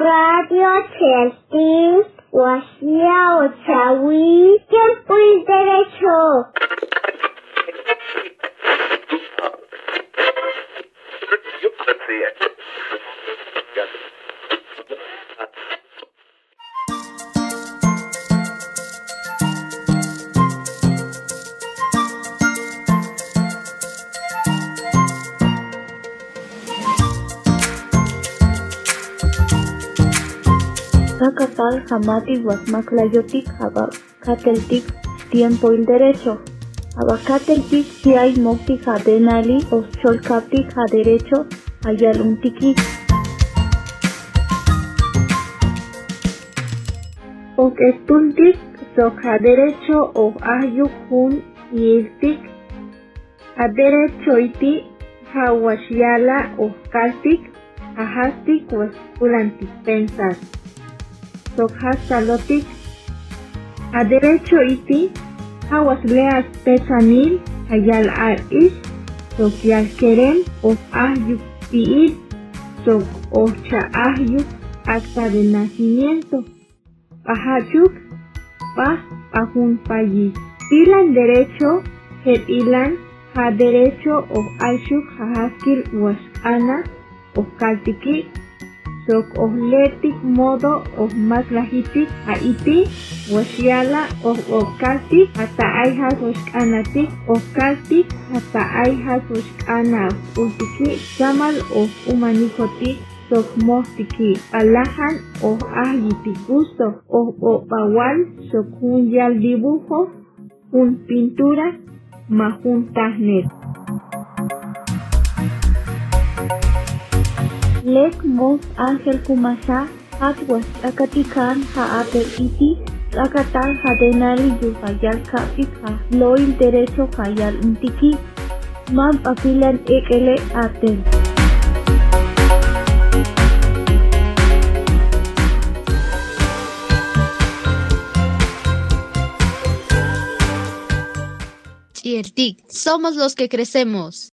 radio Celestín，我需要成为更不一样的球。That's it. Got it. Takapal Hamati was Maclayotic Abacateltic tiempo el derecho. Abacateltic si hay mokti jadenali o cholcaptic a derecho. Ok estultic sok a derecho o ayukun yiltic a derecho iti hawashiala o kaltic ahastic was ulantic pensar. Sokha salotik a derecho iti hawas leas pesanil ayal ar ish sokyal kerem o ahyuk piid sok ocha ahyuk acta de nacimiento. Pahachuk pa pahun payi ilan derecho het ilan ha derecho o ayshuk hahaskil was ana o kaltiki sok ohletik modo of maslahitik a iti washiala of okaltik hata ayhas washkanatik okaltik hata ayhas washkana ultiki samal of umanikotik sok mohtiki alahan of ahyitikusto of opawal sok un yal dibujo un pintura mahun tahnet Lek mos Ángel Kumasa, Atwas Akatikan ha Apel Iti, Akatan Hadenali Yufayal Kapika, Loil Derecho Hayal Untiki, Mam Apilan Ekele. Chiertik, somos los que crecemos.